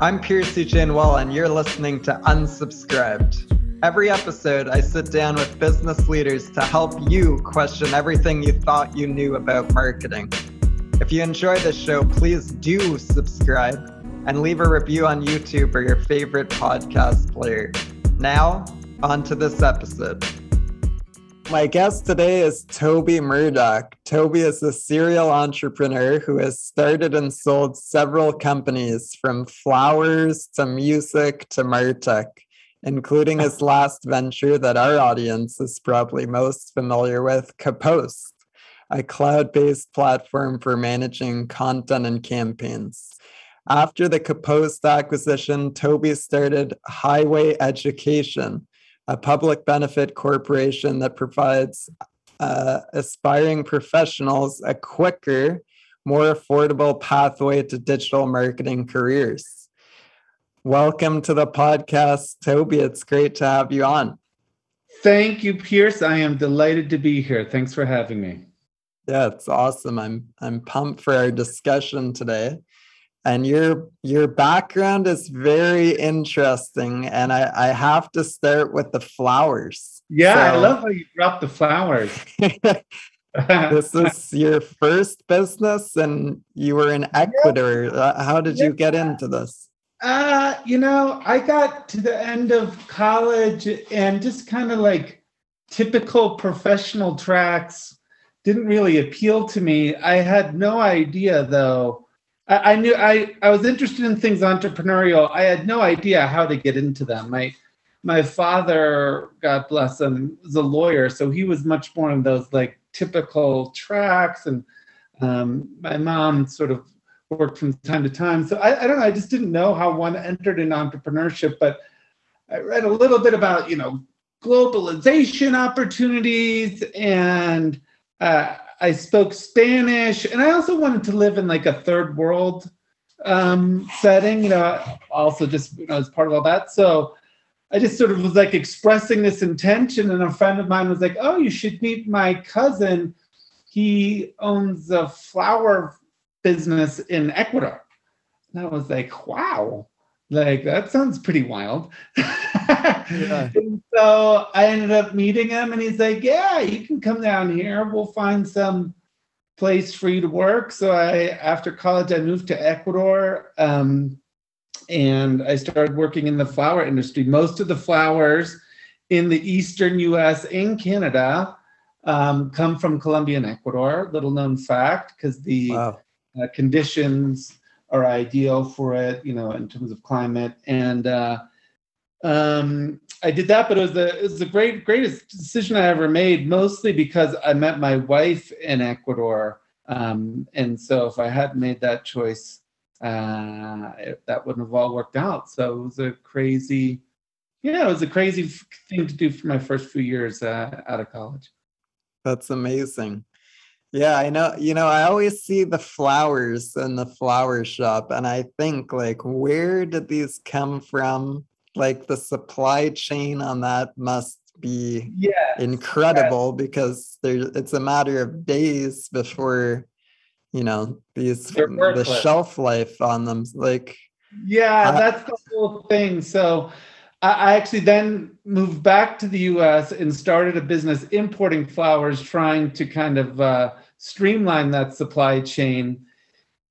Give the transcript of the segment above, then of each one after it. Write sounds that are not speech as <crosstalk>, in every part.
I'm Pierce Eugene Wall, and you're listening to Unsubscribed. Every episode, I sit down with business leaders to help you question everything you thought you knew about marketing. If you enjoy this show, please do subscribe and leave a review on YouTube or your favorite podcast player. Now, on to this episode. My guest today is Toby Murdoch. Toby is a serial entrepreneur who has started and sold several companies from flowers to music to Martech, including his last venture that our audience is probably most familiar with, Kapost, a cloud based platform for managing content and campaigns. After the Kapost acquisition, Toby started Highway Education a public benefit corporation that provides uh, aspiring professionals a quicker, more affordable pathway to digital marketing careers. Welcome to the podcast, Toby. It's great to have you on. Thank you, Pierce. I am delighted to be here. Thanks for having me. Yeah, it's awesome. I'm I'm pumped for our discussion today and your your background is very interesting and i i have to start with the flowers. Yeah so, i love how you drop the flowers. <laughs> <laughs> This is your first business and you were in ecuador. Yeah. Uh, how did yeah. you get into this? Uh you know i got to the end of college and just kind of like typical professional tracks didn't really appeal to me. I had no idea though I, knew I, I was interested in things entrepreneurial. I had no idea how to get into them. My my father, God bless him, was a lawyer, so he was much more in those like typical tracks, and um, my mom sort of worked from time to time. So I, I don't know. I just didn't know how one entered in entrepreneurship, but I read a little bit about you know globalization opportunities and uh, I spoke Spanish, and I also wanted to live in like a third world um, setting. You know, also just you know as part of all that. So I just sort of was like expressing this intention, and a friend of mine was like, "Oh, you should meet my cousin. He owns a flower business in Ecuador." And I was like, "Wow." Like that sounds pretty wild. yeah. <laughs> So I ended up meeting him, and he's like, "Yeah, you can come down here. We'll find some place for you to work." So I, after college, I moved to Ecuador, um, and I started working in the flower industry. Most of the flowers in the eastern U.S. and Canada um, come from Colombia and Ecuador. Little known fact, because the wow. uh, conditions are ideal for it, you know, in terms of climate. And uh, um, I did that, but it was the it was the great greatest decision I ever made, mostly because I met my wife in Ecuador. Um, and so if I hadn't made that choice, uh, it, that wouldn't have all worked out. So it was a crazy, yeah, it was a crazy thing to do for my first few years uh, out of college. That's amazing. Yeah, I know. You know, I always see the flowers in the flower shop, and I think, like, where did these come from? Like, the supply chain on that must be yeah incredible yes. because there it's a matter of days before you know these the shelf life on them like yeah that's the whole thing so I actually then moved back to the US and started a business importing flowers, trying to kind of uh, streamline that supply chain.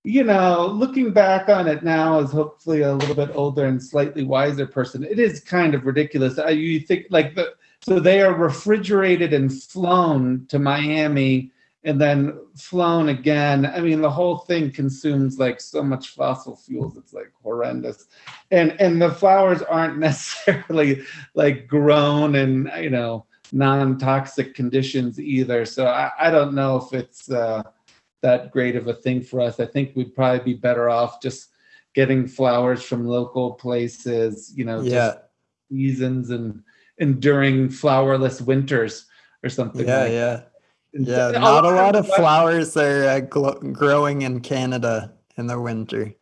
You know, looking back on it now as hopefully a little bit older and slightly wiser person, it is kind of ridiculous. You think like the so they are refrigerated and flown to Miami and then flown again. I mean, the whole thing consumes like so much fossil fuels. It's like horrendous. And and the flowers aren't <laughs> necessarily like grown in, you know non-toxic conditions either. So I, I don't know if it's uh, that great of a thing for us. I think we'd probably be better off just getting flowers from local places, you know, yeah. seasons and enduring flowerless winters or something. Yeah, like yeah. That. Yeah, not a lot of flowers are uh, gl- growing in Canada in the winter.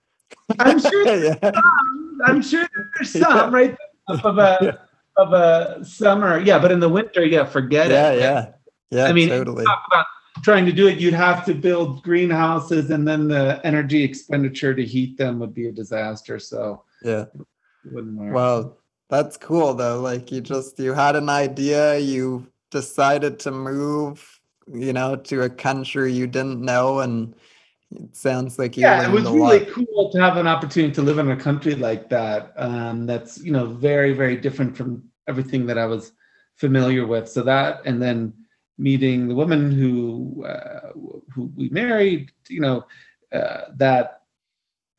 I'm sure. <laughs> yeah. some, I'm sure there's <laughs> some yeah. right of a yeah. of a summer. Yeah, but in the winter, yeah, forget yeah, it. Yeah, yeah, I mean, totally. talk about trying to do it, you'd have to build greenhouses, and then the energy expenditure to heat them would be a disaster. So yeah, wouldn't work. Well, that's cool though. Like you just you had an idea, you decided to move, you know, to a country you didn't know, and it sounds like you yeah, it was really lot. cool to have an opportunity to live in a country like that. Um, that's you know very very different from everything that I was familiar with. So that, and then meeting the woman who uh, who we married, you know, uh, that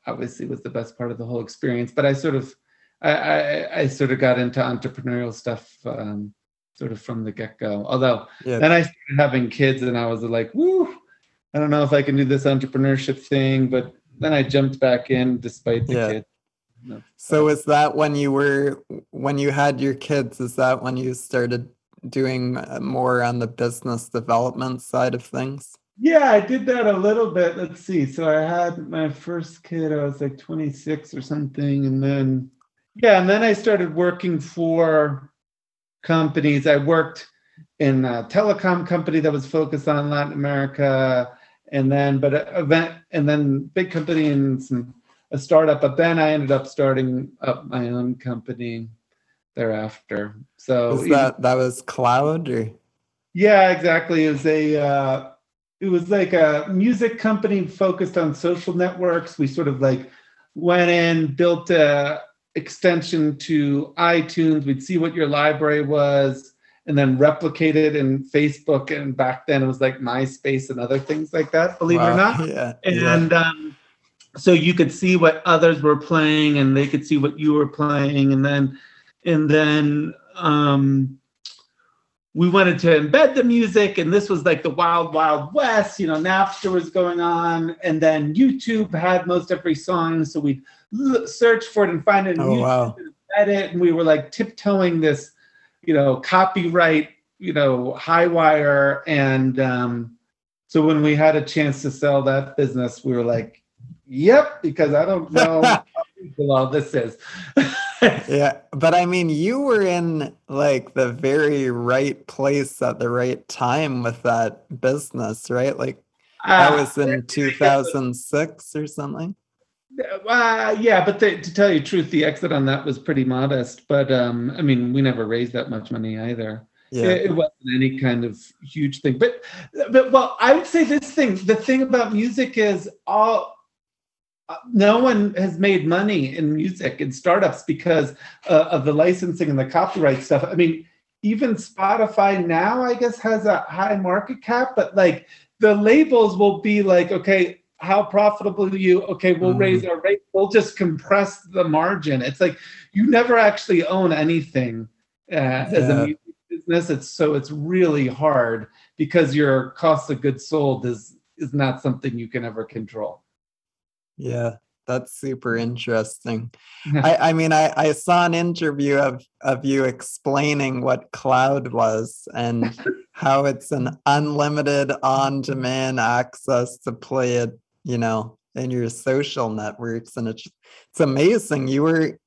obviously was the best part of the whole experience. But I sort of, I, I, I sort of got into entrepreneurial stuff. Um, sort of from the get-go although yeah. then i started having kids and i was like woo i don't know if i can do this entrepreneurship thing but then i jumped back in despite the yeah. kids so is that when you were when you had your kids? Is that when you started doing uh, more on the business development side of things? Yeah, I did that a little bit. Let's see. So I had my first kid. I was like 26 or something, and then yeah, and then I started working for companies. I worked in a telecom company that was focused on Latin America, and then but event and then big company and some a startup, but then I ended up starting up my own company thereafter. So was that that was Qloud or yeah, exactly. It was a uh, it was like a music company focused on social networks. We sort of like went in, built a extension to iTunes. We'd see what your library was and then replicate it in Facebook. And back then it was like MySpace and other things like that, believe wow. it or not. Yeah. And yeah. Um, so you could see what others were playing and they could see what you were playing and then and then um, we wanted to embed the music and this was like the wild wild west you know napster was going on and then youtube had most every song so we'd search for it and find it oh, wow. and it and we were like tiptoeing this you know copyright you know high wire and um, so when we had a chance to sell that business we were like Yep, because I don't know <laughs> how all this is. <laughs> yeah, but I mean, you were in like the very right place at the right time with that business, right? Like uh, that was in 2006 or something. Uh, yeah, but the, to tell you the truth, the exit on that was pretty modest. But um, I mean, we never raised that much money either. Yeah. It, it, wasn't any kind of huge thing. But, but well, I would say this thing. The thing about music is all no one has made money in music in startups because uh, of the licensing and the copyright stuff. I mean, even Spotify now, I guess, has a high market cap, but like the labels will be like, okay, how profitable are you? Okay, we'll mm. raise our rate. We'll just compress the margin. It's like you never actually own anything uh, yeah. as a music business. It's so it's really hard because your cost of goods sold is is not something you can ever control. Yeah, that's super interesting. I, I mean, I, I saw an interview of, of you explaining what Qloud was and <laughs> how it's an unlimited on demand access to play it, you know, in your social networks. And it's, it's amazing. You were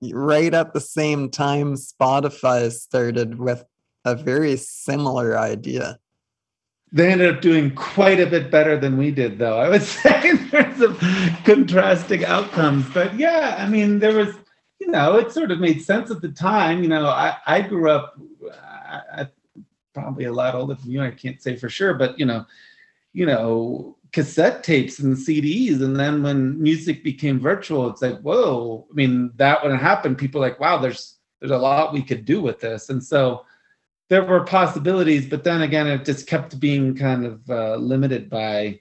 right at the same time Spotify started with a very similar idea. They ended up doing quite a bit better than we did, though, I would <laughs> say, in terms of contrasting outcomes. But yeah, I mean, there was, you know, it sort of made sense at the time. You know, I, I grew up I, probably a lot older than you, I can't say for sure, but, you know, you know, cassette tapes and CDs. And then when music became virtual, it's like, whoa, I mean, that when it happened, people like, wow, there's, there's a lot we could do with this. And so, there were possibilities, but then again, it just kept being kind of uh, limited by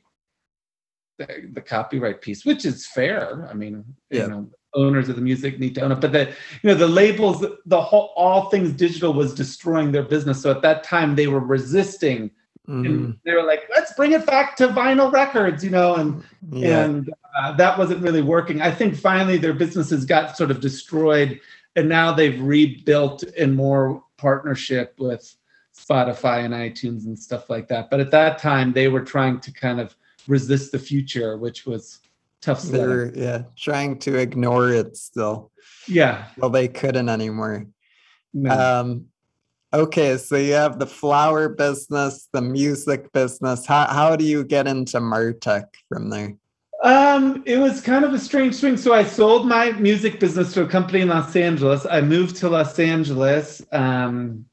the, the, copyright piece, which is fair. I mean, yeah. you know, owners of the music need to own it, but the you know the labels, the whole all things digital was destroying their business. So at that time, they were resisting. Mm. And mm-hmm. they were like, "Let's bring it back to vinyl records," you know, and yeah. and uh, that wasn't really working. I think finally their businesses got sort of destroyed, and now they've rebuilt in more partnership with Spotify and iTunes and stuff like that. But at that time, they were trying to kind of resist the future, which was tough. They're yeah, trying to ignore it still. Yeah. Well, they couldn't anymore. No. Um, okay, so you have the flower business, the music business. How how do you get into Martech from there? Um, it was kind of a strange swing. So I sold my music business to a company in Los Angeles. I moved to Los Angeles. Um,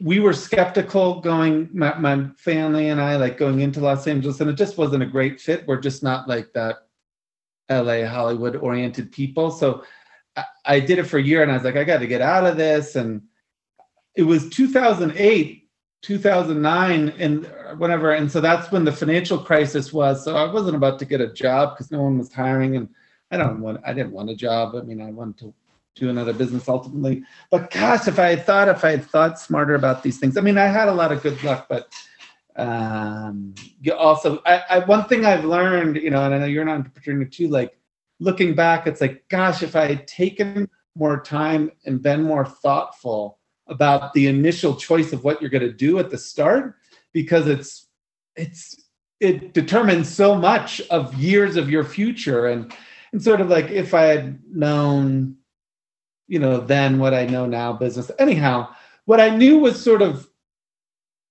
we were skeptical going, my, my family and I, like going into Los Angeles, and it just wasn't a great fit. We're just not like that LA Hollywood oriented people. So I, I did it for a year and I was like, I got to get out of this. And it was 2008 2009 and whatever and so that's when the financial crisis was. So i wasn't about to get a job because no one was hiring and i don't want i didn't want a job. I mean i wanted to do another business ultimately. But gosh if i had thought if i had thought smarter about these things i mean i had a lot of good luck but um also I, I one thing i've learned you know and i know you're an entrepreneur too like looking back it's like gosh if i had taken more time and been more thoughtful about the initial choice of what you're going to do at the start because it's it's it determines so much of years of your future. And and sort of like if i had known you know then what i know now business anyhow what i knew was sort of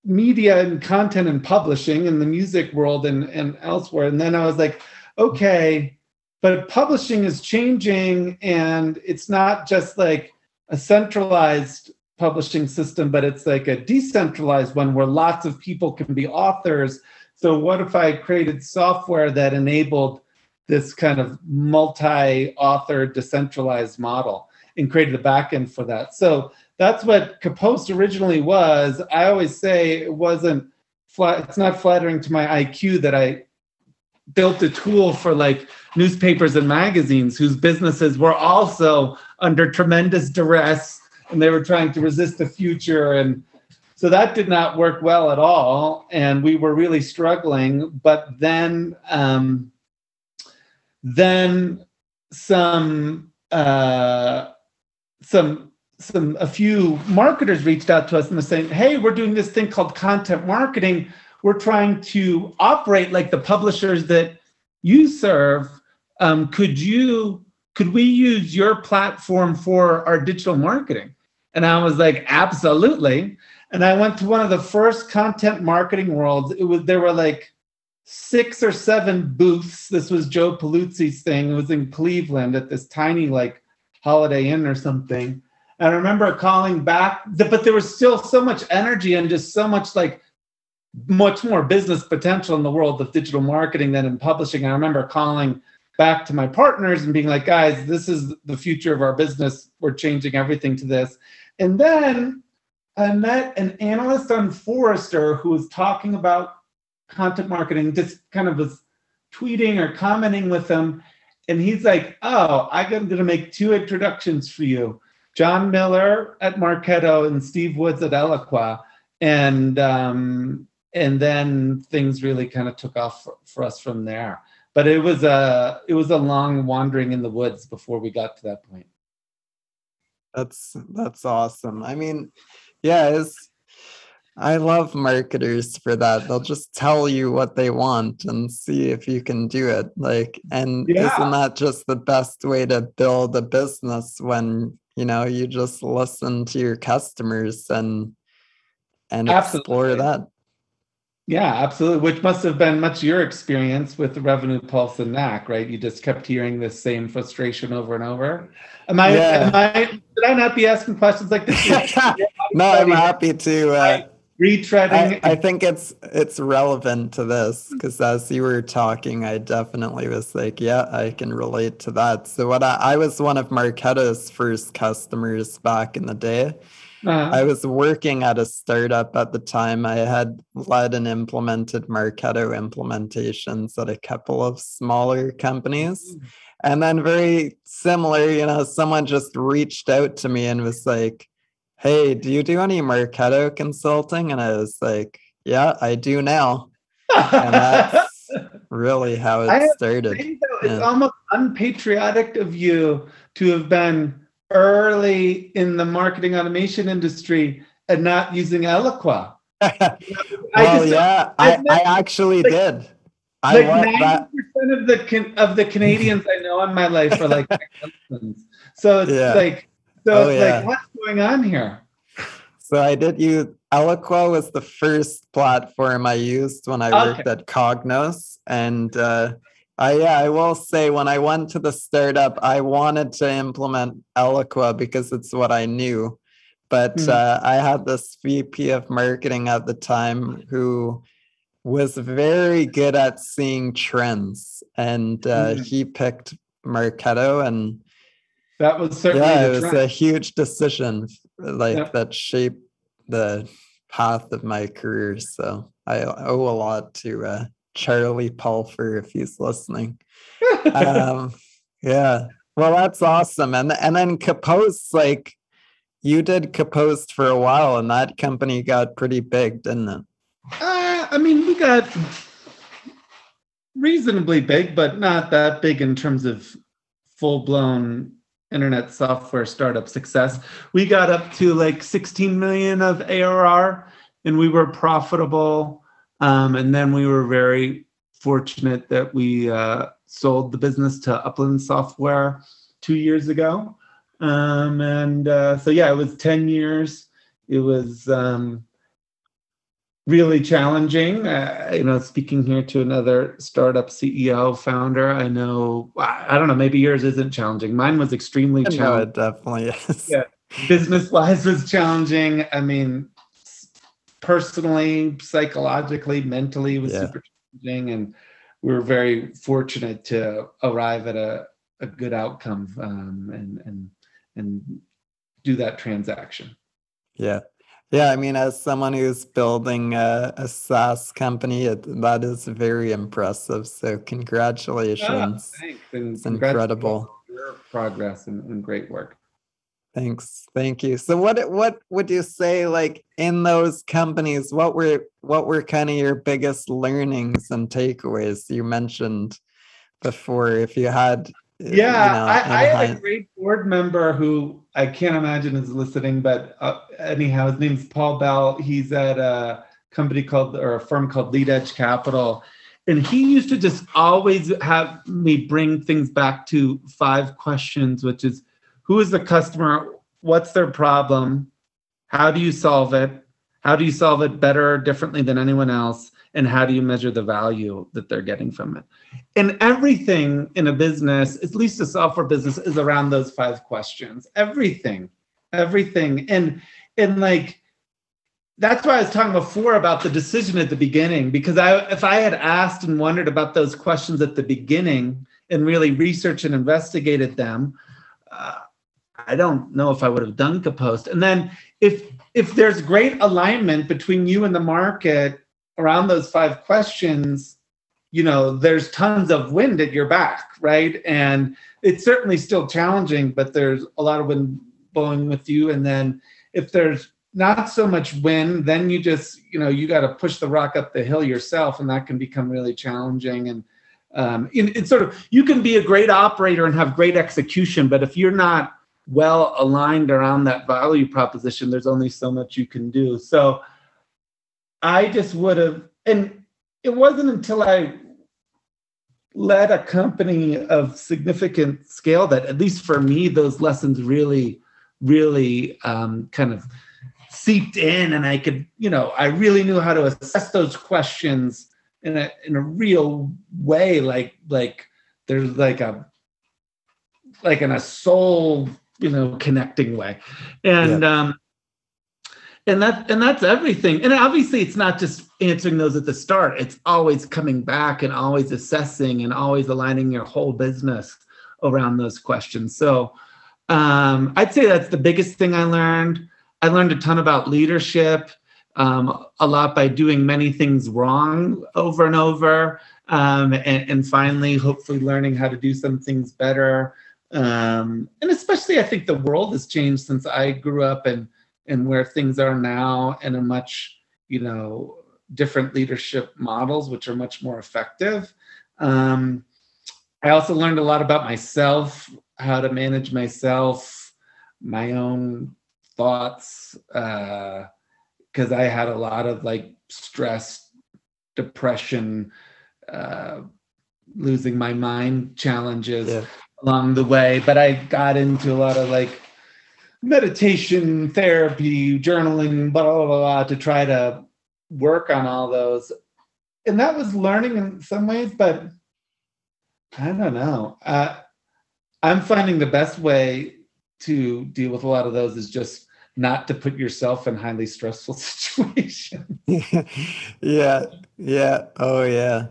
media and content and publishing in the music world and and elsewhere. And then i was like okay but publishing is changing and it's not just like a centralized publishing system, but it's like a decentralized one where lots of people can be authors. So, what if I created software that enabled this kind of multi author decentralized model and created a backend for that? So, that's what Kapost originally was. I always say it wasn't flat, it's not flattering to my IQ that I built a tool for like newspapers and magazines whose businesses were also under tremendous duress and they were trying to resist the future and so that did not work well at all and we were really struggling but then um, then some uh, some some a few marketers reached out to us and they're saying hey we're doing this thing called content marketing. We're trying to operate like the publishers that you serve. Um, could you could we use your platform for our digital marketing and I was like, absolutely. And I went to one of the first content marketing worlds. It was there were like six or seven booths. This was Joe Pulizzi's thing. It was in Cleveland at this tiny like Holiday Inn or something. And I remember calling back, but there was still so much energy and just so much like much more business potential in the world of digital marketing than in publishing. I remember calling back to my partners and being like, guys, this is the future of our business. We're changing everything to this. And then I met an analyst on Forrester who was talking about content marketing, just kind of was tweeting or commenting with them. And he's like, Oh, I'm going to make two introductions for you Jon Miller at Marketo and Steve Woods at Eloqua. And, um, and then things really kind of took off for, for us from there. But it was a it was a long wandering in the woods before we got to that point. That's that's awesome. I mean, yeah, it's I love marketers for that. They'll just tell you what they want and see if you can do it. Like, and yeah. isn't that just the best way to build a business when you know you just listen to your customers and and Absolutely. explore that? Yeah, absolutely. Which must have been much your experience with the Revenue Pulse and NAC, right? You just kept hearing the same frustration over and over. Am I? Yeah. Am I? Should I not be asking questions like this? <laughs> no, I'm happy to. Uh, retreading. I, I, think it's it's relevant to this because as you were talking, I definitely was like, yeah, I can relate to that. So what I, I was one of Marketo's first customers back in the day. Uh-huh. I was working at a startup at the time. I had led and implemented Marketo implementations at a couple of smaller companies. Mm. And then, very similar, you know, someone just reached out to me and was like, Hey, do you do any Marketo consulting? And I was like, Yeah, I do now. and that's <laughs> really how it started. It's yeah. almost unpatriotic of you to have been early in the marketing automation industry and not using Eloqua. <laughs> well, just, yeah, I, I actually like, did. I like ninety percent of the of the Canadians I know in my life are like <laughs> so it's yeah. like so oh, it's yeah. like what's going on here? So I did use Eloqua was the first platform I used when I worked at Cognos, and uh, I yeah I will say when I went to the startup, I wanted to implement Eloqua because it's what I knew, but mm. uh, I had this VP of marketing at the time who was very good at seeing trends, and uh, mm. he picked Marketo and that was certainly yeah, it was a huge decision like yep. that shaped the path of my career. So I owe a lot to uh, Charlie Pulfer if he's listening. <laughs> um, yeah, well, that's awesome. And and then Kapost, like you did Kapost for a while, and that company got pretty big, didn't it? Uh, I mean, we got reasonably big, but not that big in terms of full blown internet software startup success. We got up to like 16 million of ARR and we were profitable. Um, and then we were very fortunate that we uh, sold the business to Upland Software two years ago. Um, and uh, so, yeah, it was 10 years. It was um, really challenging. Uh, you know, speaking here to another startup CEO founder, I know, I don't know, maybe yours isn't challenging. Mine was extremely challenging. No, it definitely is. Yeah. Business wise was challenging. I mean, personally, psychologically, mentally was yeah. super challenging. And we were very fortunate to arrive at a, a good outcome um, and, and, and do that transaction. Yeah. Yeah, I mean, as someone who's building a, a SaaS company, it, that is very impressive. So, congratulations! thanks. And it's incredible. Your progress and, and great work. Thanks, thank you. So, what what would you say, like in those companies? What were what were kind of your biggest learnings and takeaways? You mentioned before, if you had yeah, you know, I, I had a great board member who I can't imagine is listening, but uh, anyhow, his name's Paul Bell. He's at a company called or a firm called Lead Edge Capital, and he used to just always have me bring things back to five questions, which is who is the customer, what's their problem, how do you solve it, how do you solve it better or differently than anyone else, and how do you measure the value that they're getting from it? And everything in a business at least a software business is around those five questions. Everything everything. And and like that's why I was talking before about the decision at the beginning because I if I had asked and wondered about those questions at the beginning and really researched and investigated them, uh, I don't know if I would have done Kapost. And then if if there's great alignment between you and the market around those five questions, you know, there's tons of wind at your back, right? And it's certainly still challenging, but there's a lot of wind blowing with you. And then if there's not so much wind, then you just, you know, you got to push the rock up the hill yourself, and that can become really challenging. And um, it's sort of you can be a great operator and have great execution, but if you're not well aligned around that value proposition, there's only so much you can do. So I just would have, and it wasn't until I led a company of significant scale that, at least for me, those lessons really, really um, kind of seeped in, and I could, you know, I really knew how to assess those questions in a in a real way, like like there's like a like in a soul, you know, connecting way, and yeah. um, and that and that's everything. And obviously it's not just answering those at the start. It's always coming back and always assessing and always aligning your whole business around those questions. So um, i'd say that's the biggest thing i learned. I learned a ton about leadership um, a lot by doing many things wrong over and over um, and, and, finally hopefully learning how to do some things better um, and especially i think the world has changed since i grew up and and where things are now and a much you know different leadership models which are much more effective um, i also learned a lot about myself how to manage myself my own thoughts because uh, i had a lot of like stress depression uh, losing my mind challenges yeah. Along the way but i got into a lot of like meditation, therapy, journaling, blah, blah, blah, blah, to try to work on all those. And that was learning in some ways, but I don't know. Uh, I'm finding the best way to deal with a lot of those is just not to put yourself in highly stressful <laughs> situations. <laughs> yeah. Yeah. Oh, yeah.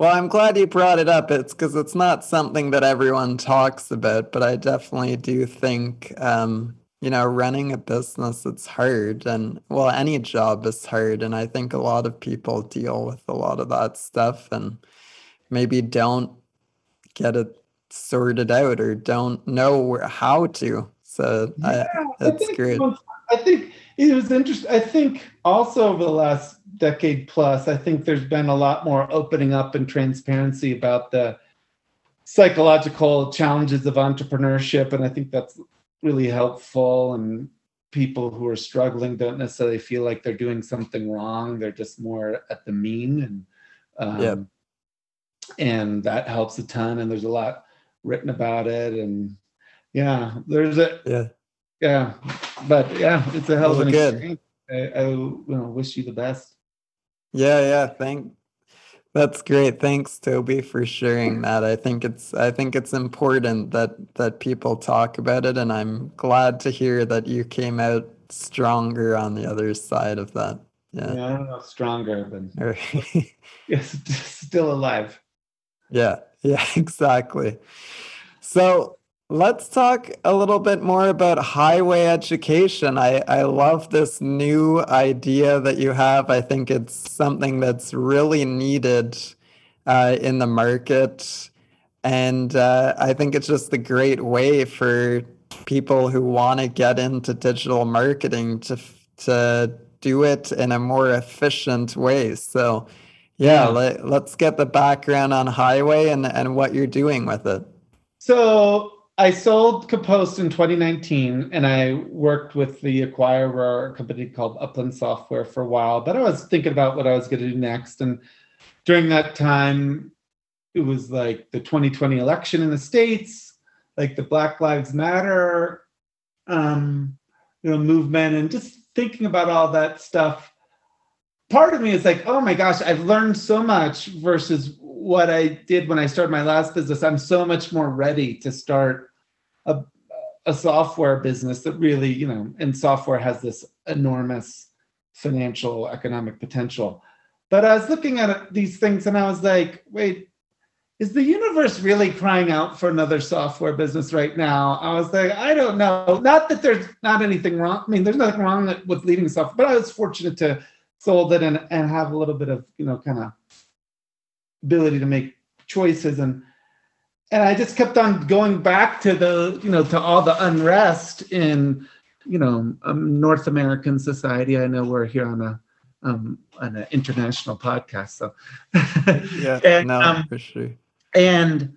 Well, I'm glad you brought it up. It's because it's not something that everyone talks about, but I definitely do think, um, you know, running a business, it's hard. And well, any job is hard. And I think a lot of people deal with a lot of that stuff and maybe don't get it sorted out or don't know how to. So yeah, I, that's I great. I think it was interesting. I think also over the last decade plus, I think there's been a lot more opening up and transparency about the psychological challenges of entrepreneurship. And I think that's really helpful. And people who are struggling don't necessarily feel like they're doing something wrong. They're just more at the mean. And um, yeah. and that helps a ton. And there's a lot written about it. And yeah, there's a yeah. Yeah. But yeah, it's a hell of an experience. I, I you know, wish you the best. Yeah, yeah. Thank that's great. Thanks, Toby, for sharing that. I think it's I think it's important that that people talk about it, and I'm glad to hear that you came out stronger on the other side of that. Yeah, yeah I don't know stronger, but <laughs> yes, <laughs> still alive. Yeah, yeah, <laughs> exactly. So Let's talk a little bit more about highway education. I, I love this new idea that you have. I think it's something that's really needed uh, in the market. And uh, I think it's just a great way for people who want to get into digital marketing to, to do it in a more efficient way. So, yeah, yeah. Let, let's get the background on Highway and, and what you're doing with it. So, I sold Kapost in 2019 and I worked with the acquirer, a company called Upland Software for a while, but I was thinking about what I was going to do next. And during that time, it was like the 2020 election in the States, like the Black Lives Matter um, you know, movement, and just thinking about all that stuff. Part of me is like, oh my gosh, I've learned so much versus what I did when I started my last business. I'm so much more ready to start a, a software business that really, you know, and software has this enormous financial economic potential. But I was looking at these things and I was like, wait, is the universe really crying out for another software business right now? I was like, I don't know. Not that there's not anything wrong. I mean, there's nothing wrong with leading software, but I was fortunate to sold it and, and have a little bit of, you know, kind of ability to make choices. And and I just kept on going back to the, you know, to all the unrest in, you know, um, North American society. I know we're here on a um, on an international podcast, so <laughs> yeah, and, no, um, for sure. And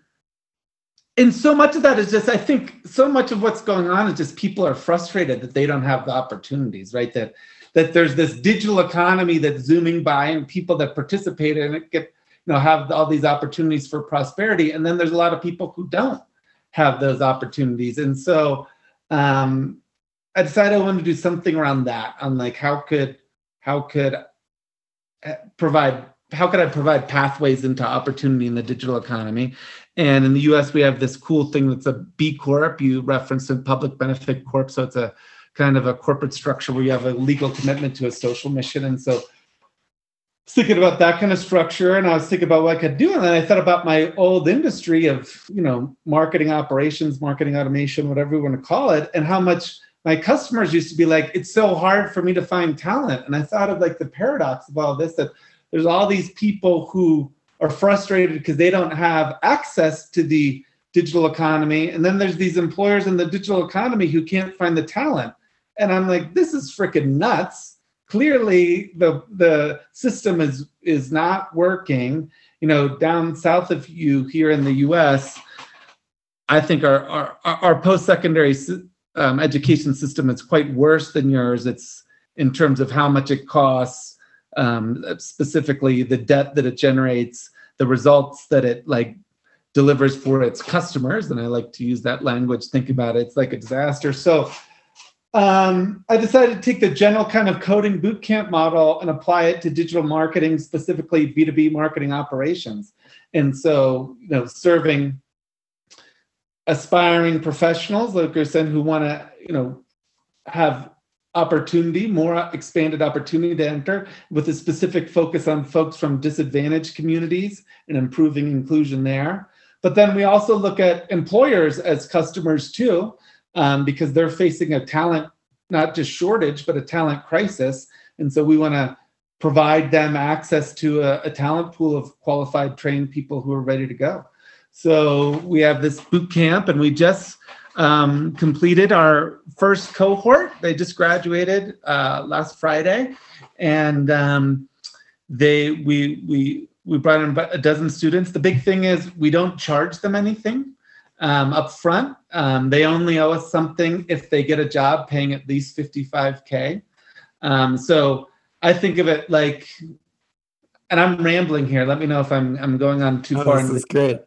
and so much of that is just, I think, so much of what's going on is just people are frustrated that they don't have the opportunities, right? That that there's this digital economy that's zooming by, and people that participate in it get you know have all these opportunities for prosperity. And then there's a lot of people who don't have those opportunities. And so um, i decided i wanted to do something around that. On like how could how could uh, provide how could i provide pathways into opportunity in the digital economy? And in the us we have this cool thing that's a b corp. You referenced a public benefit corp. So it's a kind of a corporate structure where you have a legal commitment to a social mission. And so thinking about that kind of structure and I was thinking about what I could do. And then I thought about my old industry of, you know, marketing operations, marketing automation, whatever we want to call it, and how much my customers used to be like, it's so hard for me to find talent. And I thought of like the paradox of all this that there's all these people who are frustrated because they don't have access to the digital economy. And then there's these employers in the digital economy who can't find the talent. And I'm like, this is freaking nuts clearly the the system is is not working. You know down south of you here in the us i think our our, our post-secondary um, education system is quite worse than yours. It's in terms of how much it costs um, specifically the debt that it generates the results that it like delivers for its customers and i like to use that language think about it it's like a disaster. So um, I decided to take the general kind of coding bootcamp model and apply it to digital marketing, specifically B2B marketing operations. And so, you know, serving aspiring professionals like Gerson who want to, you know, have opportunity, more expanded opportunity to enter with a specific focus on folks from disadvantaged communities and improving inclusion there. But then we also look at employers as customers too, um, because they're facing a talent, not just shortage, but a talent crisis. And so we want to provide them access to a, a talent pool of qualified, trained people who are ready to go. So we have this boot camp, and we just um, completed our first cohort. They just graduated uh, last Friday, and um, they we we we brought in a dozen students. The big thing is we don't charge them anything um, up front. Um, they only owe us something if they get a job paying at least 55k. Um, so I think of it like, and I'm rambling here. Let me know if I'm I'm going on too oh, far. This is great.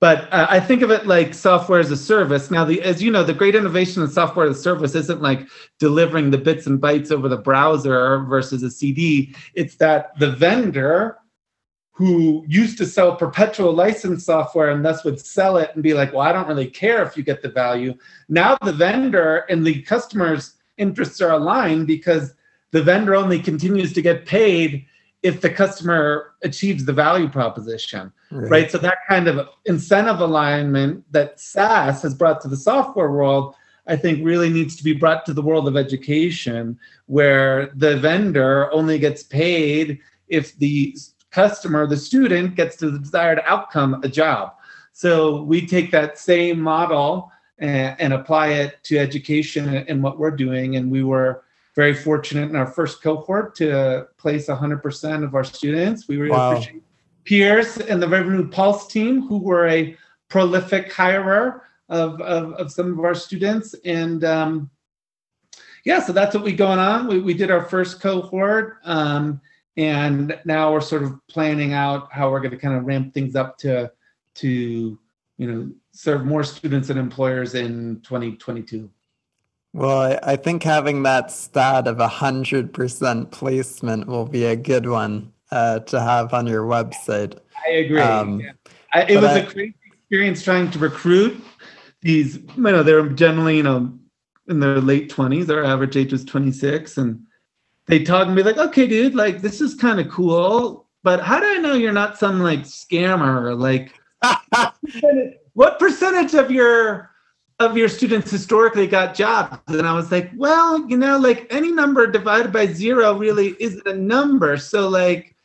But uh, I think of it like software as a service. Now, the as you know, the great innovation in software as a service isn't like delivering the bits and bytes over the browser versus a CD. It's that the vendor who used to sell perpetual license software and thus would sell it and be like, well, I don't really care if you get the value. Now the vendor and the customer's interests are aligned because the vendor only continues to get paid if the customer achieves the value proposition, right. right? So that kind of incentive alignment that SaaS has brought to the software world, I think really needs to be brought to the world of education, where the vendor only gets paid if the customer, the student, gets to the desired outcome, a job. So we take that same model and, and apply it to education and what we're doing. And we were very fortunate in our first cohort to place 100% of our students. We really wow. Pierce and the Revenue Pulse team, who were a prolific hirer of, of, of some of our students. And um, yeah, so that's what we going on. We, we did our first cohort. Um, and now we're sort of planning out how we're going to kind of ramp things up to to you know serve more students and employers in 2022 well i, I think having that stat of 100% placement will be a good one uh, to have on your website i agree um, yeah. I, it was I, a crazy experience trying to recruit these you know they're generally you know in their late 20s their average age was 26 and they talk and be like, okay, dude, like this is kind of cool, but how do I know you're not some like scammer? Like, <laughs> what percentage of your of your students historically got jobs? And I was like, well, you know, like any number divided by zero really isn't a number. So like,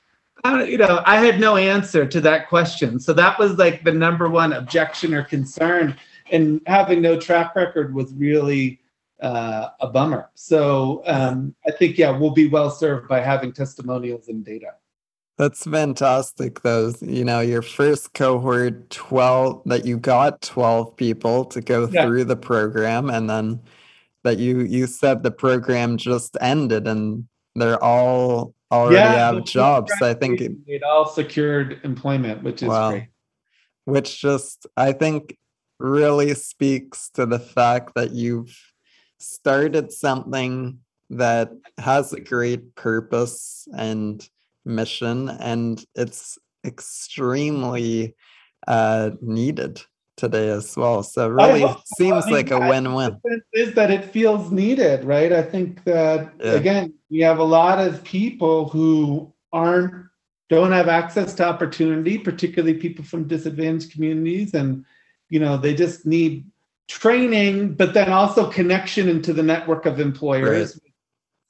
I you know, I had no answer to that question. So that was like the number one objection or concern. And having no track record was really uh, a bummer. So um, I think, yeah, we'll be well served by having testimonials and data. That's fantastic, though. You know, your first cohort, 12, that you got 12 people to go yeah. through the program, and then that you you said the program just ended and they're all already yeah, have jobs. I think it, it all secured employment, which is wow. great. Which just, I think, really speaks to the fact that you've started something that has a great purpose and mission, and it's extremely uh, needed today as well. So really seems I mean, like a win-win. Is that it feels needed, right? I think that yeah. again, we have a lot of people who aren't don't have access to opportunity, particularly people from disadvantaged communities, and you know they just need training, but then also connection into the network of employers. Right.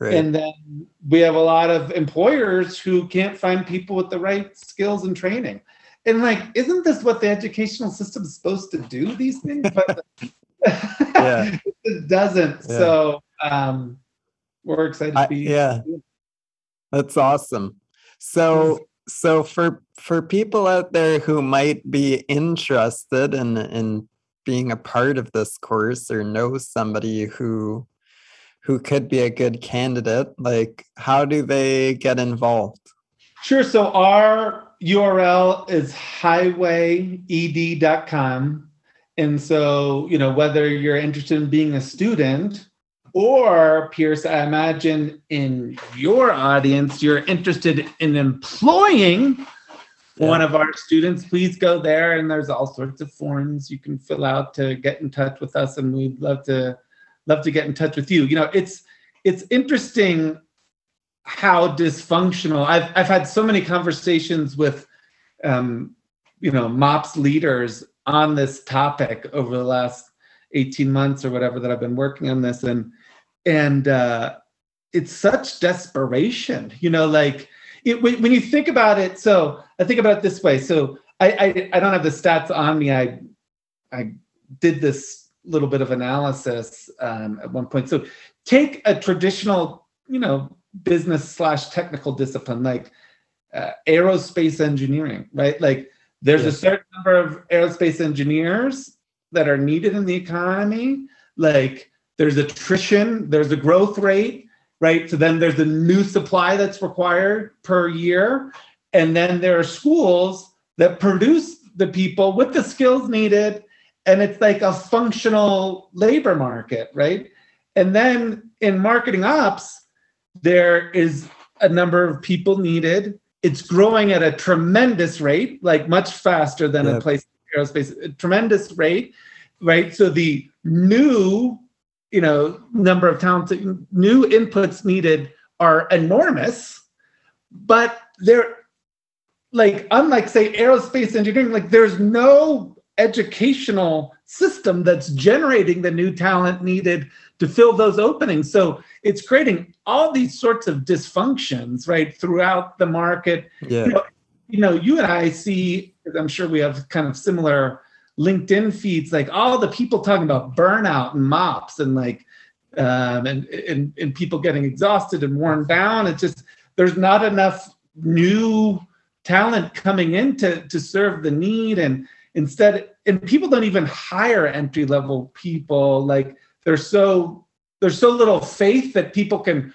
Right. And then we have a lot of employers who can't find people with the right skills and training. And like, isn't this what the educational system is supposed to do? These things, but <laughs> <laughs> it doesn't. Yeah. So um, we're excited to be. Yeah, that's awesome. So, so for for people out there who might be interested in in being a part of this course or know somebody who who could be a good candidate like how do they get involved sure so our url is highwayed.com and so you know whether you're interested in being a student or Pierce, I imagine in your audience, you're interested in employing. One of our students. Please go there, and there's all sorts of forms you can fill out to get in touch with us, and we'd love to love to get in touch with you. You know, it's it's interesting how dysfunctional. I've I've had so many conversations with, um, you know, MOPS leaders on this topic over the last 18 months or whatever that I've been working on this and and uh it's such desperation you know like it, when, when you think about it so I think about it this way so I, I I don't have the stats on me I I did this little bit of analysis um, at one point so take a traditional you know business slash technical discipline like uh, aerospace engineering right like there's yes. a certain number of aerospace engineers that are needed in the economy. Like there's attrition, there's a growth rate, right? So then there's a new supply that's required per year. And then there are schools that produce the people with the skills needed. And it's like a functional labor market, right? And then in marketing ops, there is a number of people needed it's growing at a tremendous rate, like much faster than yep. a place aerospace, a tremendous rate, right? So the new, you know, number of talents, new inputs needed are enormous, but they're like unlike say aerospace engineering, like there's no educational system that's generating the new talent needed to fill those openings. So it's creating all these sorts of dysfunctions right throughout the market. Yeah. You know, you, know, you and I see, I'm sure we have kind of similar LinkedIn feeds, like all the people talking about burnout and mops and like um, and, and and people getting exhausted and worn down. It's just there's not enough new talent coming in to to serve the need. And instead and people don't even hire entry level people. Like there's so there's so little faith that people can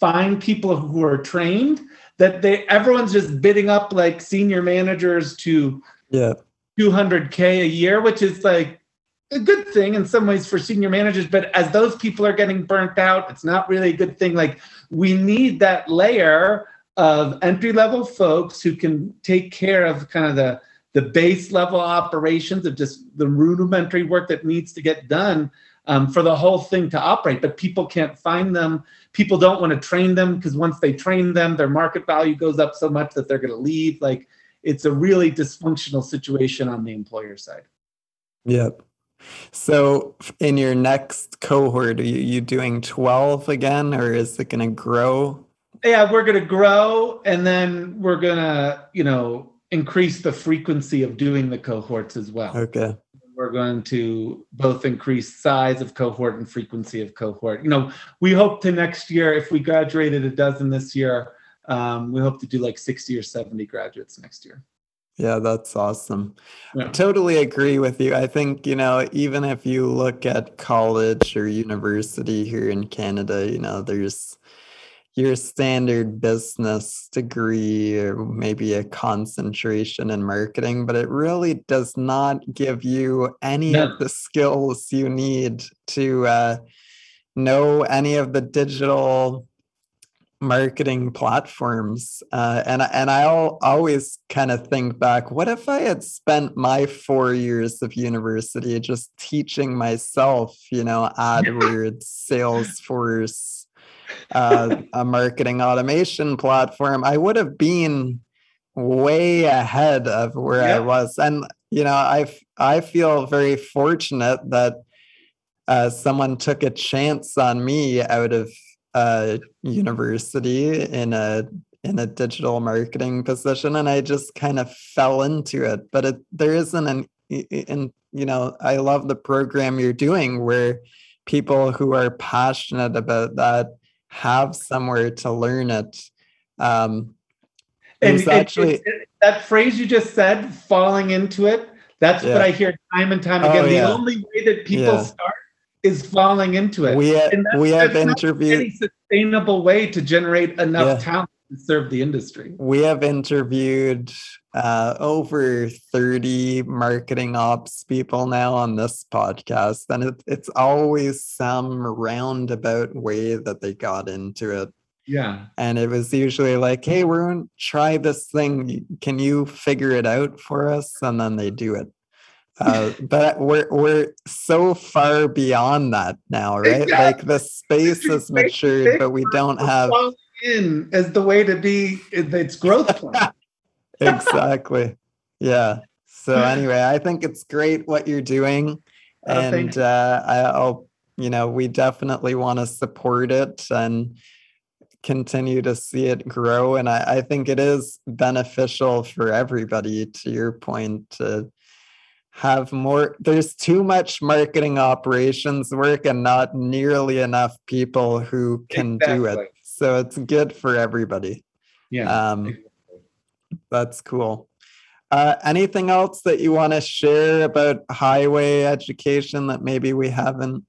find people who are trained that they everyone's just bidding up like senior managers to yeah 200k a year which is like a good thing in some ways for senior managers but as those people are getting burnt out it's not really a good thing like we need that layer of entry level folks who can take care of kind of the the base level operations of just the rudimentary work that needs to get done um, for the whole thing to operate, but people can't find them. People don't want to train them because once they train them, their market value goes up so much that they're going to leave. Like it's a really dysfunctional situation on the employer side. Yep. So in your next cohort, are you, you doing 12 again or is it going to grow? Yeah, we're going to grow and then we're going to, you know, increase the frequency of doing the cohorts as well. Okay we're going to both increase size of cohort and frequency of cohort. You know, we hope to next year, if we graduated a dozen this year, um, we hope to do like 60 or 70 graduates next year. Yeah, that's awesome. Yeah. I totally agree with you. I think, you know, even if you look at college or university here in Canada, you know, there's your standard business degree or maybe a concentration in marketing, but it really does not give you any no. of the skills you need to uh, know any of the digital marketing platforms. Uh, and and I'll always kind of think back, what if I had spent my four years of university just teaching myself, you know, AdWords, <laughs> Salesforce, uh, a marketing automation platform, I would have been way ahead of where I was. And you know, I I feel very fortunate that uh, someone took a chance on me out of uh, university in a in a digital marketing position, and I just kind of fell into it. But it, there isn't an in you know, I love the program you're doing where people who are passionate about that have somewhere to learn it. Um, and, actually it, it, that phrase you just said, falling into it. That's yeah. what I hear time and time again. Oh, the only way that people yeah. start is falling into it. We have, we have interviewed any sustainable way to generate enough talent to serve the industry. We have interviewed uh, over 30 marketing ops people now on this podcast, and it, it's always some roundabout way that they got into it. Yeah. And it was usually like, hey, we're going to try this thing. Can you figure it out for us? And then they do it. Uh, but we're we're so far beyond that now, right? Exactly. Like the space is matured, but we don't have in as the way to be its growth plan. <laughs> exactly. Yeah. So <laughs> anyway, I think it's great what you're doing, oh, and uh, I'll you know we definitely want to support it and continue to see it grow. And I, I think it is beneficial for everybody. To your point, to have more there's too much marketing operations work and not nearly enough people who can exactly. do it. So it's good for everybody. Yeah um that's cool. Uh, anything else that you want to share about highway education that maybe we haven't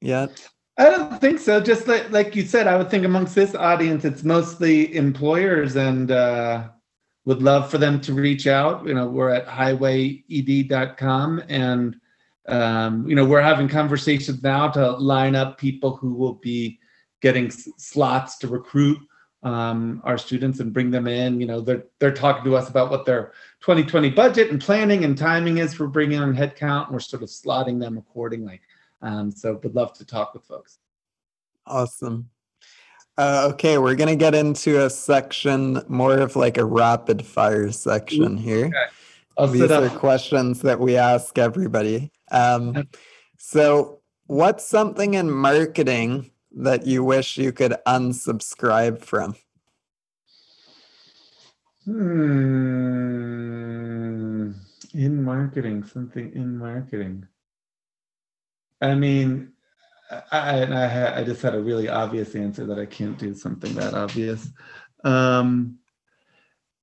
yet? I don't think so. Just like, like you said i would think amongst this audience it's mostly employers and uh would love for them to reach out. You know, we're at highwayed.com and um, you know, we're having conversations now to line up people who will be getting s- slots to recruit um, our students and bring them in. You know, they're they're talking to us about what their 2020 budget and planning and timing is for bringing on headcount. And we're sort of slotting them accordingly. Um, so, would love to talk with folks. Awesome. Uh, okay, we're gonna get into a section more of like a rapid fire section here. Okay. These are questions that we ask everybody. Um, so, what's something in marketing that you wish you could unsubscribe from? Hmm. In marketing, something in marketing. I mean, I, I, I, just had a really obvious answer that I can't do something that obvious. Um,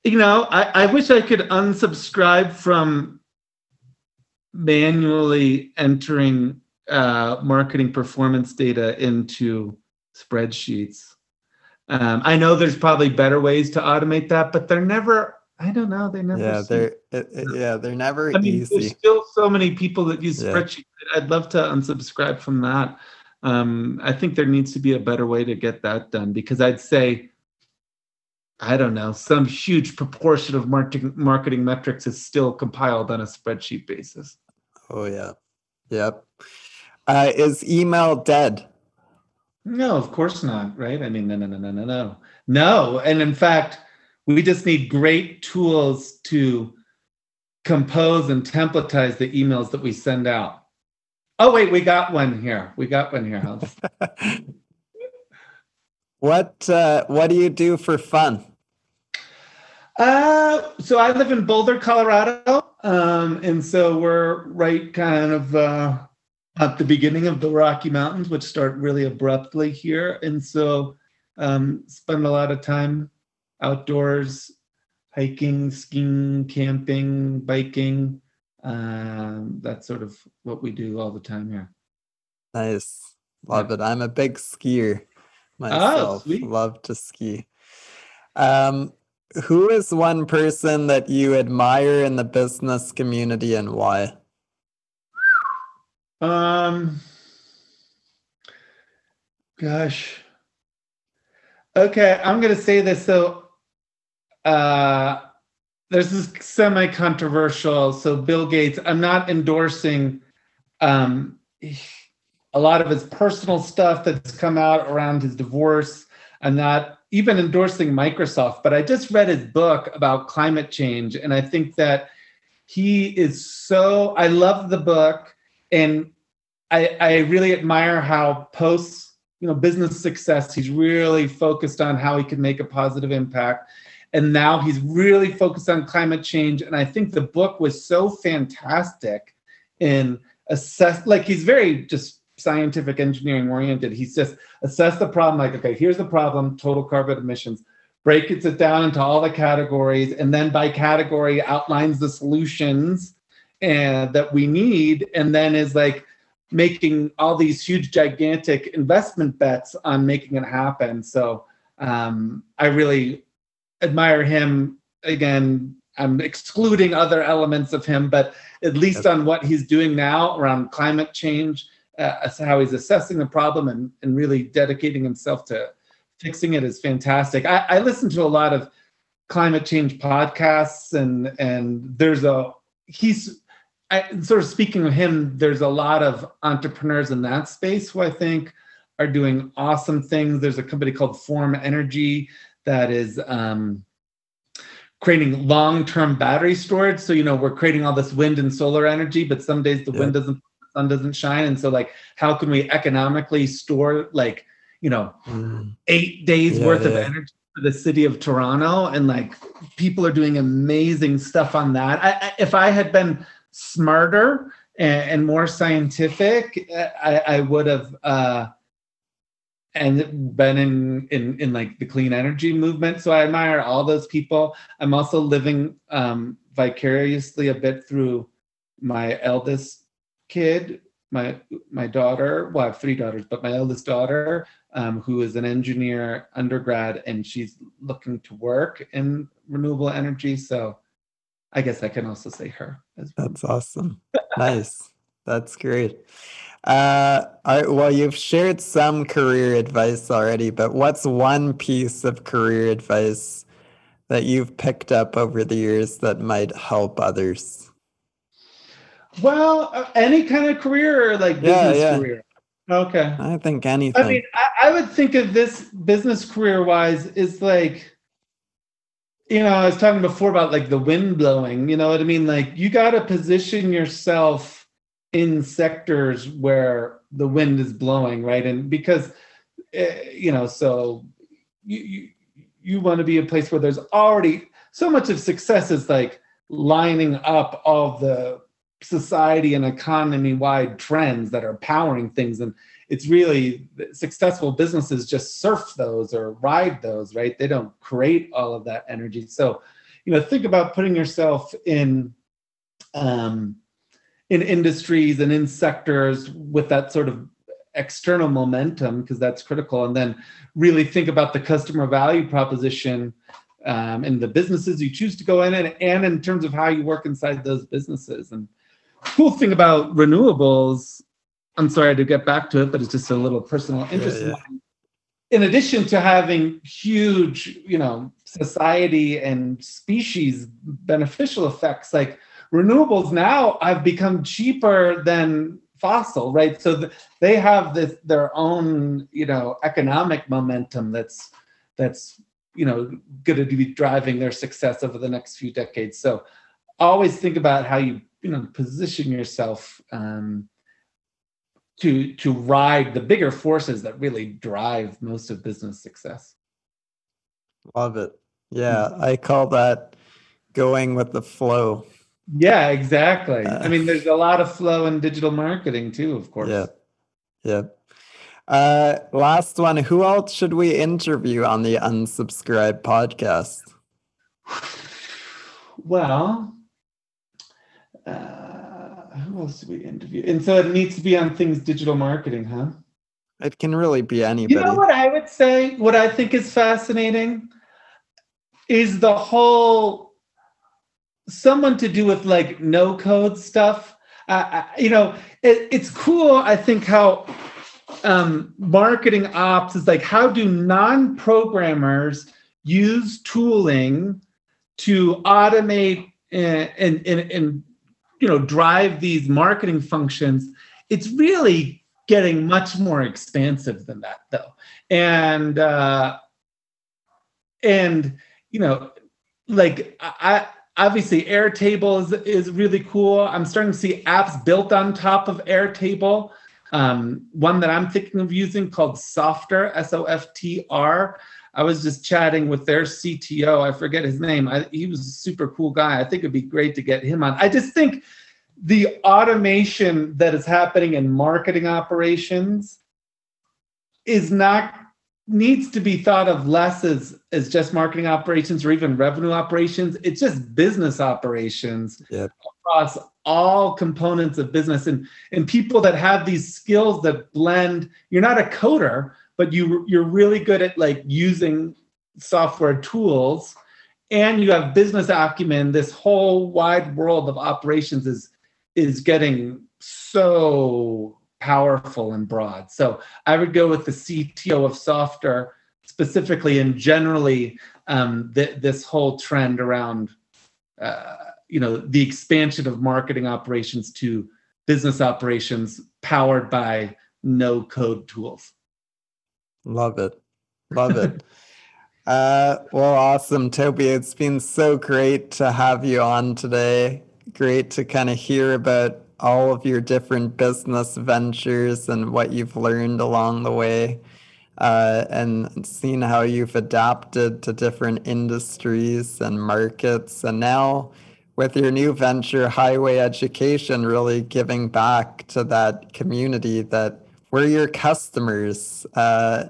you know, I, I wish I could unsubscribe from manually entering uh, marketing performance data into spreadsheets. Um, I know there's probably better ways to automate that, but they're never. I don't know. They never. Yeah, they're it, it, yeah, they're never I mean, easy. There's still so many people that use yeah. spreadsheets. I'd love to unsubscribe from that um, I think there needs to be a better way to get that done because I'd say, I don't know, some huge proportion of marketing marketing metrics is still compiled on a spreadsheet basis. Oh yeah, yep. Uh, is email dead? No, of course not. Right? I mean, no, no, no, no, no, no, no. And in fact, we just need great tools to compose and templatize the emails that we send out. Oh wait, we got one here. We got one here, <laughs> what uh, What do you do for fun? Uh, so I live in Boulder, Colorado, um, and so we're right kind of uh, at the beginning of the Rocky Mountains, which start really abruptly here, and so um, spend a lot of time outdoors, hiking, skiing, camping, biking. Um, that's sort of what we do all the time here. Nice. Love yeah. it. I'm a big skier myself. Oh, Love to ski. Um, who is one person that you admire in the business community and why? Um, gosh. Okay, I'm going to say this. So, uh, there's this semi controversial. So Bill Gates, I'm not endorsing um, a lot of his personal stuff that's come out around his divorce. I'm not even endorsing Microsoft, but I just read his book about climate change, and I think that he is so. I love the book, and I, I really admire how post you know business success he's really focused on how he can make a positive impact and now he's really focused on climate change. And i think the book was so fantastic in assess like he's very just scientific engineering oriented. He's just assess the problem like okay here's the problem total carbon emissions. Breaks it down into all the categories and then by category outlines the solutions and that we need and then is like making all these huge gigantic investment bets on making it happen. So um, i really admire him again. I'm excluding other elements of him, but at least on what he's doing now around climate change, uh, how he's assessing the problem and, and really dedicating himself to fixing it is fantastic. I, I listen to a lot of climate change podcasts, and and there's a he's I, sort of speaking of him. There's a lot of entrepreneurs in that space who I think are doing awesome things. There's a company called Form Energy that is um, creating long-term battery storage. So you know we're creating all this wind and solar energy, but some days the yeah. wind doesn't, sun doesn't shine, and so like how can we economically store like you know mm. eight days yeah, worth yeah. of energy for the city of Toronto, and like people are doing amazing stuff on that. I, I, if I had been smarter and, and more scientific, I, I would have. Uh, and been in, in in like the clean energy movement. So i admire all those people. I'm also living um vicariously a bit through my eldest kid my my daughter well i have three daughters but my eldest daughter um, who is an engineer undergrad and she's looking to work in renewable energy. So i guess i can also say her well. that's awesome. Nice. That's great uh, I, well, you've shared some career advice already, but what's one piece of career advice that you've picked up over the years that might help others? Well, uh, any kind of career like business yeah, yeah. career. Okay. I think anything. I mean, I, I would think of this business career wise is like, you know, I was talking before about like the wind blowing, you know what I mean? Like you got to position yourself in sectors where the wind is blowing, right? And because uh, you know, so you you, you want to be a place where there's already so much of success is like lining up all the society and economy wide trends that are powering things. And it's really successful businesses just surf those or ride those right? They don't create all of that energy. So you know think about putting yourself in um, in industries and in sectors with that sort of external momentum because that's critical. And then really think about the customer value proposition um, and the businesses you choose to go in and, and in terms of how you work inside those businesses. And cool thing about renewables i'm sorry to get back to it but it's just a little personal interest yeah, yeah. in addition to having huge you know society and species beneficial effects like renewables now have become cheaper than fossil right? So th- they have this their own you know economic momentum that's that's you know going to be driving their success over the next few decades. So always think about how you you know position yourself um, to to ride the bigger forces that really drive most of business success. Love it. Yeah i call that going with the flow yeah, exactly. Uh, I mean, there's a lot of flow in digital marketing too, of course. Yeah. Yeah. Uh, last one. Who else should we interview on the Unsubscribe podcast? Well, uh, who else do we interview? And so it needs to be on things digital marketing, huh? It can really be anybody. You know what I would say? What I think is fascinating is the whole someone to do with like no code stuff. Uh, you know, it, it's cool. I think how um, marketing ops is like how do non-programmers use tooling to automate and, and, and, and you know drive these marketing functions. It's really getting much more expansive than that though, and uh, and you know like I obviously airtable is, is really cool. I'm starting to see apps built on top of airtable. Um, one that i'm thinking of using called softr s-o-f-t-r i was just chatting with their cto i forget his name. I, he was a super cool guy. I think it'd be great to get him on. I just think the automation that is happening in marketing operations is not needs to be thought of less as as just marketing operations or even revenue operations. It's just business operations yep. across all components of business. And and people that have these skills that blend you're not a coder but you you're really good at like using software tools. And you have business acumen, this whole wide world of operations is is getting so powerful and broad. So I would go with the CTO of Softr specifically and generally um, th- this whole trend around uh, you know the expansion of marketing operations to business operations powered by no code tools. Love it. Love it. <laughs> uh, well, awesome, Toby. It's been so great to have you on today. Great to kind of hear about all of your different business ventures and what you've learned along the way. Uh, and seen how you've adapted to different industries and markets. And now, with your new venture, Highway Education, really giving back to that community that we're your customers uh,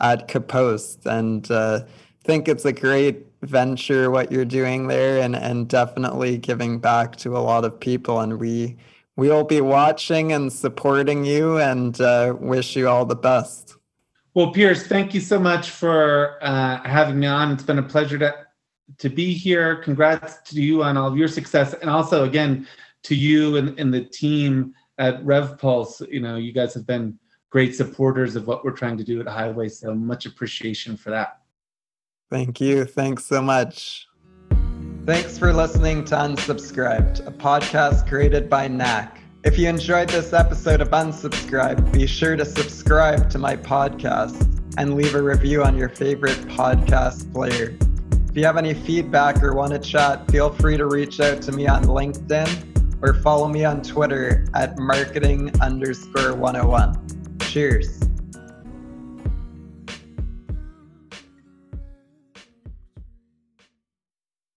at Kapost. And uh, think it's a great venture what you're doing there and, and definitely giving back to a lot of people. And we we'll be watching and supporting you and uh, wish you all the best. Well, Pierce, thank you so much for uh, having me on. It's been a pleasure to to be here. Congrats to you on all of your success, and also again to you and, and the team at RevPulse. You know, you guys have been great supporters of what we're trying to do at Highway. So much appreciation for that. Thank you. Thanks so much. Thanks for listening to Unsubscribed, a podcast created by Knak. If you enjoyed this episode of Unsubscribed, be sure to subscribe to my podcast and leave a review on your favorite podcast player. If you have any feedback or want to chat, feel free to reach out to me on LinkedIn or follow me on Twitter at marketing underscore 101. Cheers.